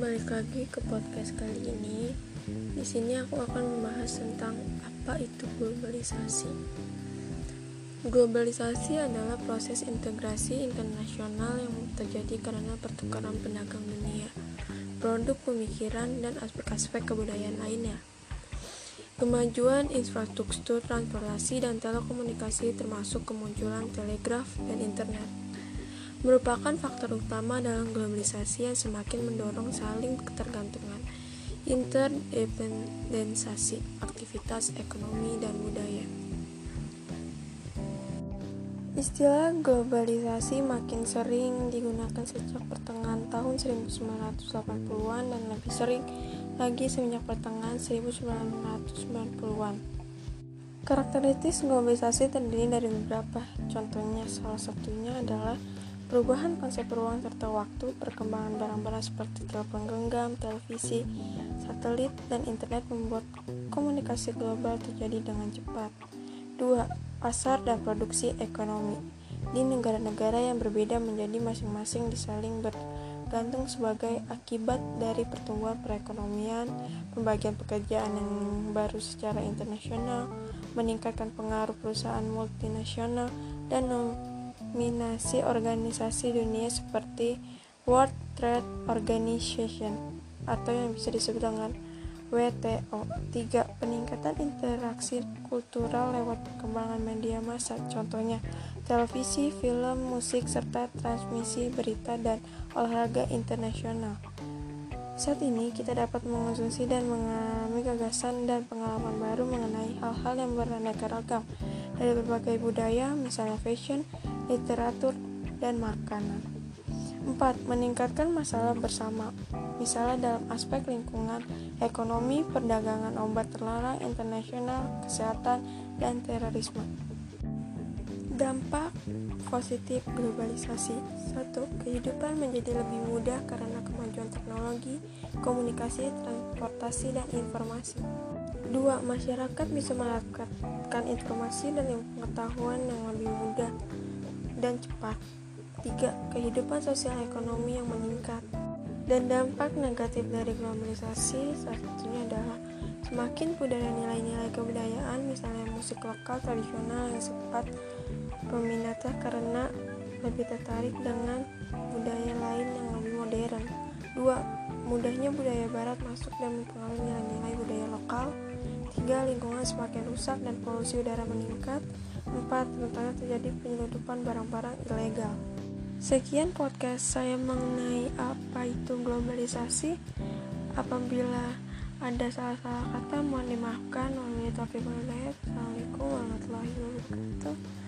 balik lagi ke podcast kali ini. Di sini aku akan membahas tentang apa itu globalisasi. Globalisasi adalah proses integrasi internasional yang terjadi karena pertukaran pedagang dunia, produk pemikiran, dan aspek-aspek kebudayaan lainnya. Kemajuan infrastruktur transportasi dan telekomunikasi termasuk kemunculan telegraf dan internet merupakan faktor utama dalam globalisasi yang semakin mendorong saling ketergantungan, interdependensasi, aktivitas ekonomi dan budaya. Istilah globalisasi makin sering digunakan sejak pertengahan tahun 1980-an dan lebih sering lagi semenjak pertengahan 1990-an. Karakteristik globalisasi terdiri dari beberapa, contohnya salah satunya adalah Perubahan konsep ruang serta waktu, perkembangan barang-barang seperti telepon genggam, televisi, satelit, dan internet membuat komunikasi global terjadi dengan cepat. 2. Pasar dan produksi ekonomi Di negara-negara yang berbeda menjadi masing-masing disaling bergantung sebagai akibat dari pertumbuhan perekonomian, pembagian pekerjaan yang baru secara internasional, meningkatkan pengaruh perusahaan multinasional, dan dominasi organisasi dunia seperti World Trade Organization atau yang bisa disebut dengan WTO. 3. Peningkatan interaksi kultural lewat perkembangan media massa, contohnya televisi, film, musik, serta transmisi berita dan olahraga internasional. Saat ini kita dapat mengonsumsi dan mengalami gagasan dan pengalaman baru mengenai hal-hal yang beraneka ragam dari berbagai budaya, misalnya fashion, literatur, dan makanan. 4. Meningkatkan masalah bersama, misalnya dalam aspek lingkungan, ekonomi, perdagangan obat terlarang, internasional, kesehatan, dan terorisme. Dampak positif globalisasi 1. Kehidupan menjadi lebih mudah karena kemajuan teknologi, komunikasi, transportasi, dan informasi 2. Masyarakat bisa mendapatkan informasi dan pengetahuan yang lebih mudah dan cepat. 3. Kehidupan sosial ekonomi yang meningkat. Dan dampak negatif dari globalisasi salah satunya adalah semakin pudar nilai-nilai kebudayaan misalnya musik lokal tradisional yang sempat peminatnya karena lebih tertarik dengan budaya lain yang lebih modern. 2. Mudahnya budaya barat masuk dan mempengaruhi nilai-nilai budaya lokal. 3. Lingkungan semakin rusak dan polusi udara meningkat. 4. Rentannya terjadi penyelundupan barang-barang ilegal. Sekian podcast saya mengenai apa itu globalisasi. Apabila ada salah-salah kata mohon dimaafkan. Wabillahi taufiq Assalamualaikum warahmatullahi wabarakatuh.